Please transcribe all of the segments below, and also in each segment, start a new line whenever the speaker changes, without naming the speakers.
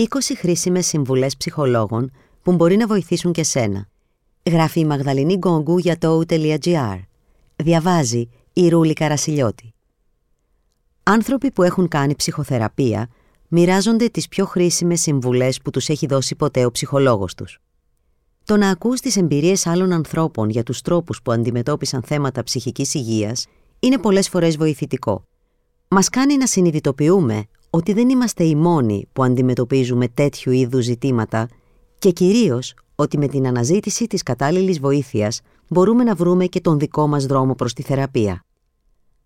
20 χρήσιμες συμβουλές ψυχολόγων που μπορεί να βοηθήσουν και σένα. Γράφει η Μαγδαληνή Γκόγκου για το o.gr. Διαβάζει η Ρούλη Καρασιλιώτη. Άνθρωποι που έχουν κάνει ψυχοθεραπεία μοιράζονται τις πιο χρήσιμες συμβουλές που τους έχει δώσει ποτέ ο ψυχολόγος τους. Το να ακούς τις εμπειρίες άλλων ανθρώπων για τους τρόπους που αντιμετώπισαν θέματα ψυχικής υγείας είναι πολλές φορές βοηθητικό. Μας κάνει να συνειδητοποιούμε ότι δεν είμαστε οι μόνοι που αντιμετωπίζουμε τέτοιου είδους ζητήματα και κυρίως ότι με την αναζήτηση της κατάλληλης βοήθειας μπορούμε να βρούμε και τον δικό μας δρόμο προς τη θεραπεία.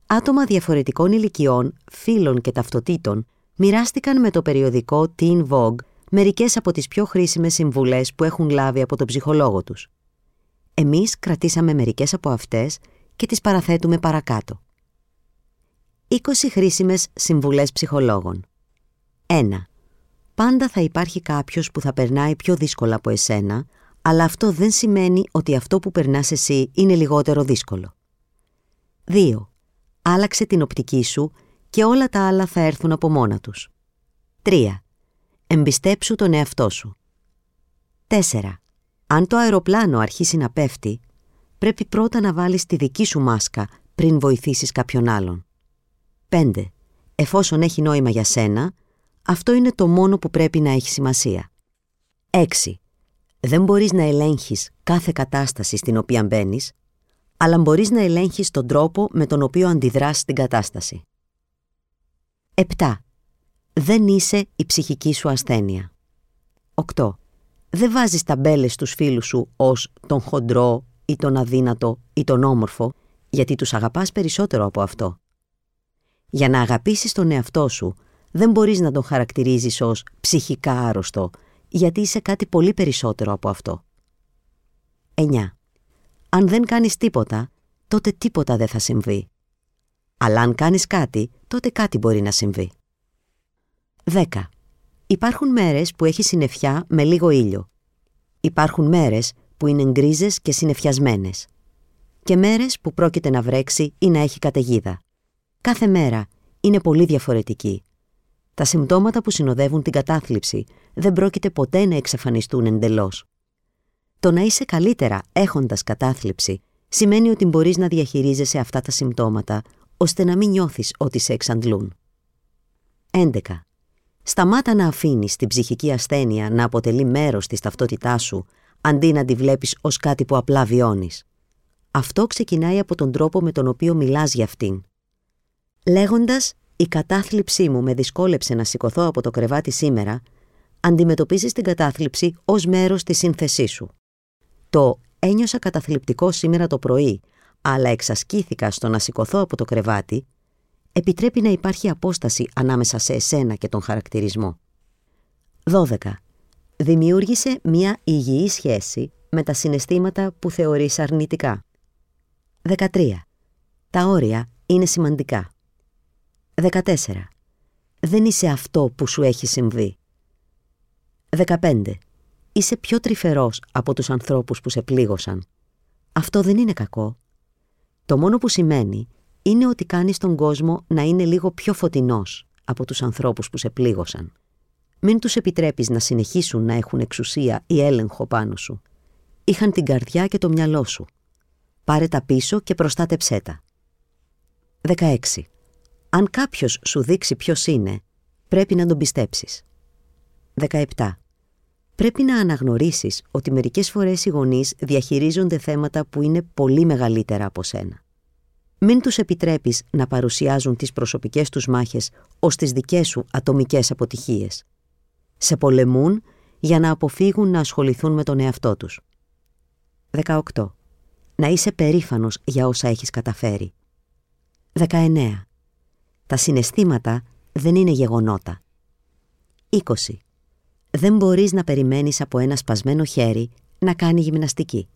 Άτομα διαφορετικών ηλικιών, φίλων και ταυτοτήτων μοιράστηκαν με το περιοδικό Teen Vogue μερικές από τις πιο χρήσιμες συμβουλές που έχουν λάβει από τον ψυχολόγο τους. Εμείς κρατήσαμε μερικές από αυτές και τις παραθέτουμε παρακάτω. 20 χρήσιμες συμβουλές ψυχολόγων. 1. Πάντα θα υπάρχει κάποιος που θα περνάει πιο δύσκολα από εσένα, αλλά αυτό δεν σημαίνει ότι αυτό που περνάς εσύ είναι λιγότερο δύσκολο. 2. Άλλαξε την οπτική σου και όλα τα άλλα θα έρθουν από μόνα τους. 3. Εμπιστέψου τον εαυτό σου. 4. Αν το αεροπλάνο αρχίσει να πέφτει, πρέπει πρώτα να βάλεις τη δική σου μάσκα πριν βοηθήσεις κάποιον άλλον. 5. Εφόσον έχει νόημα για σένα, αυτό είναι το μόνο που πρέπει να έχει σημασία. 6. Δεν μπορείς να ελέγχεις κάθε κατάσταση στην οποία μπαίνεις, αλλά μπορείς να ελέγχεις τον τρόπο με τον οποίο αντιδράς στην κατάσταση. 7. Δεν είσαι η ψυχική σου ασθένεια. 8. Δεν βάζεις ταμπέλες στους φίλους σου ως τον χοντρό ή τον αδύνατο ή τον όμορφο, γιατί τους αγαπάς περισσότερο από αυτό. Για να αγαπήσεις τον εαυτό σου, δεν μπορείς να τον χαρακτηρίζεις ως ψυχικά άρρωστο, γιατί είσαι κάτι πολύ περισσότερο από αυτό. 9. Αν δεν κάνεις τίποτα, τότε τίποτα δεν θα συμβεί. Αλλά αν κάνεις κάτι, τότε κάτι μπορεί να συμβεί. 10. Υπάρχουν μέρες που έχεις συννεφιά με λίγο ήλιο. Υπάρχουν μέρες που είναι γκρίζες και συννεφιασμένες. Και μέρες που πρόκειται να βρέξει ή να έχει καταιγίδα. Κάθε μέρα είναι πολύ διαφορετική. Τα συμπτώματα που συνοδεύουν την κατάθλιψη δεν πρόκειται ποτέ να εξαφανιστούν εντελώς. Το να είσαι καλύτερα έχοντας κατάθλιψη σημαίνει ότι μπορείς να διαχειρίζεσαι αυτά τα συμπτώματα ώστε να μην νιώθεις ότι σε εξαντλούν. 11. Σταμάτα να αφήνεις την ψυχική ασθένεια να αποτελεί μέρος της ταυτότητάς σου αντί να τη βλέπεις ως κάτι που απλά βιώνεις. Αυτό ξεκινάει από τον τρόπο με τον οποίο μιλάς για αυτήν. Λέγοντας «Η κατάθλιψή μου με δυσκόλεψε να σηκωθώ από το κρεβάτι σήμερα», αντιμετωπίζεις την κατάθλιψη ως μέρος της σύνθεσής σου. Το «Ένιωσα καταθλιπτικό σήμερα το πρωί, αλλά εξασκήθηκα στο να σηκωθώ από το κρεβάτι» επιτρέπει να υπάρχει απόσταση ανάμεσα σε εσένα και τον χαρακτηρισμό. 12. Δημιούργησε μια υγιή σχέση με τα συναισθήματα που θεωρείς αρνητικά. 13. Τα όρια είναι σημαντικά. 14. Δεν είσαι αυτό που σου έχει συμβεί. 15. Είσαι πιο τρυφερός από τους ανθρώπους που σε πλήγωσαν. Αυτό δεν είναι κακό. Το μόνο που σημαίνει είναι ότι κάνεις τον κόσμο να είναι λίγο πιο φωτεινός από τους ανθρώπους που σε πλήγωσαν. Μην τους επιτρέπεις να συνεχίσουν να έχουν εξουσία ή έλεγχο πάνω σου. Είχαν την καρδιά και το μυαλό σου. Πάρε τα πίσω και προστάτεψέ τα. 16. Αν κάποιος σου δείξει ποιος είναι, πρέπει να τον πιστέψεις. 17. Πρέπει να αναγνωρίσεις ότι μερικές φορές οι γονείς διαχειρίζονται θέματα που είναι πολύ μεγαλύτερα από σένα. Μην τους επιτρέπεις να παρουσιάζουν τις προσωπικές τους μάχες ως τις δικές σου ατομικές αποτυχίες. Σε πολεμούν για να αποφύγουν να ασχοληθούν με τον εαυτό τους. 18. Να είσαι περήφανος για όσα έχεις καταφέρει. 19. Τα συναισθήματα δεν είναι γεγονότα. 20. Δεν μπορείς να περιμένεις από ένα σπασμένο χέρι να κάνει γυμναστική.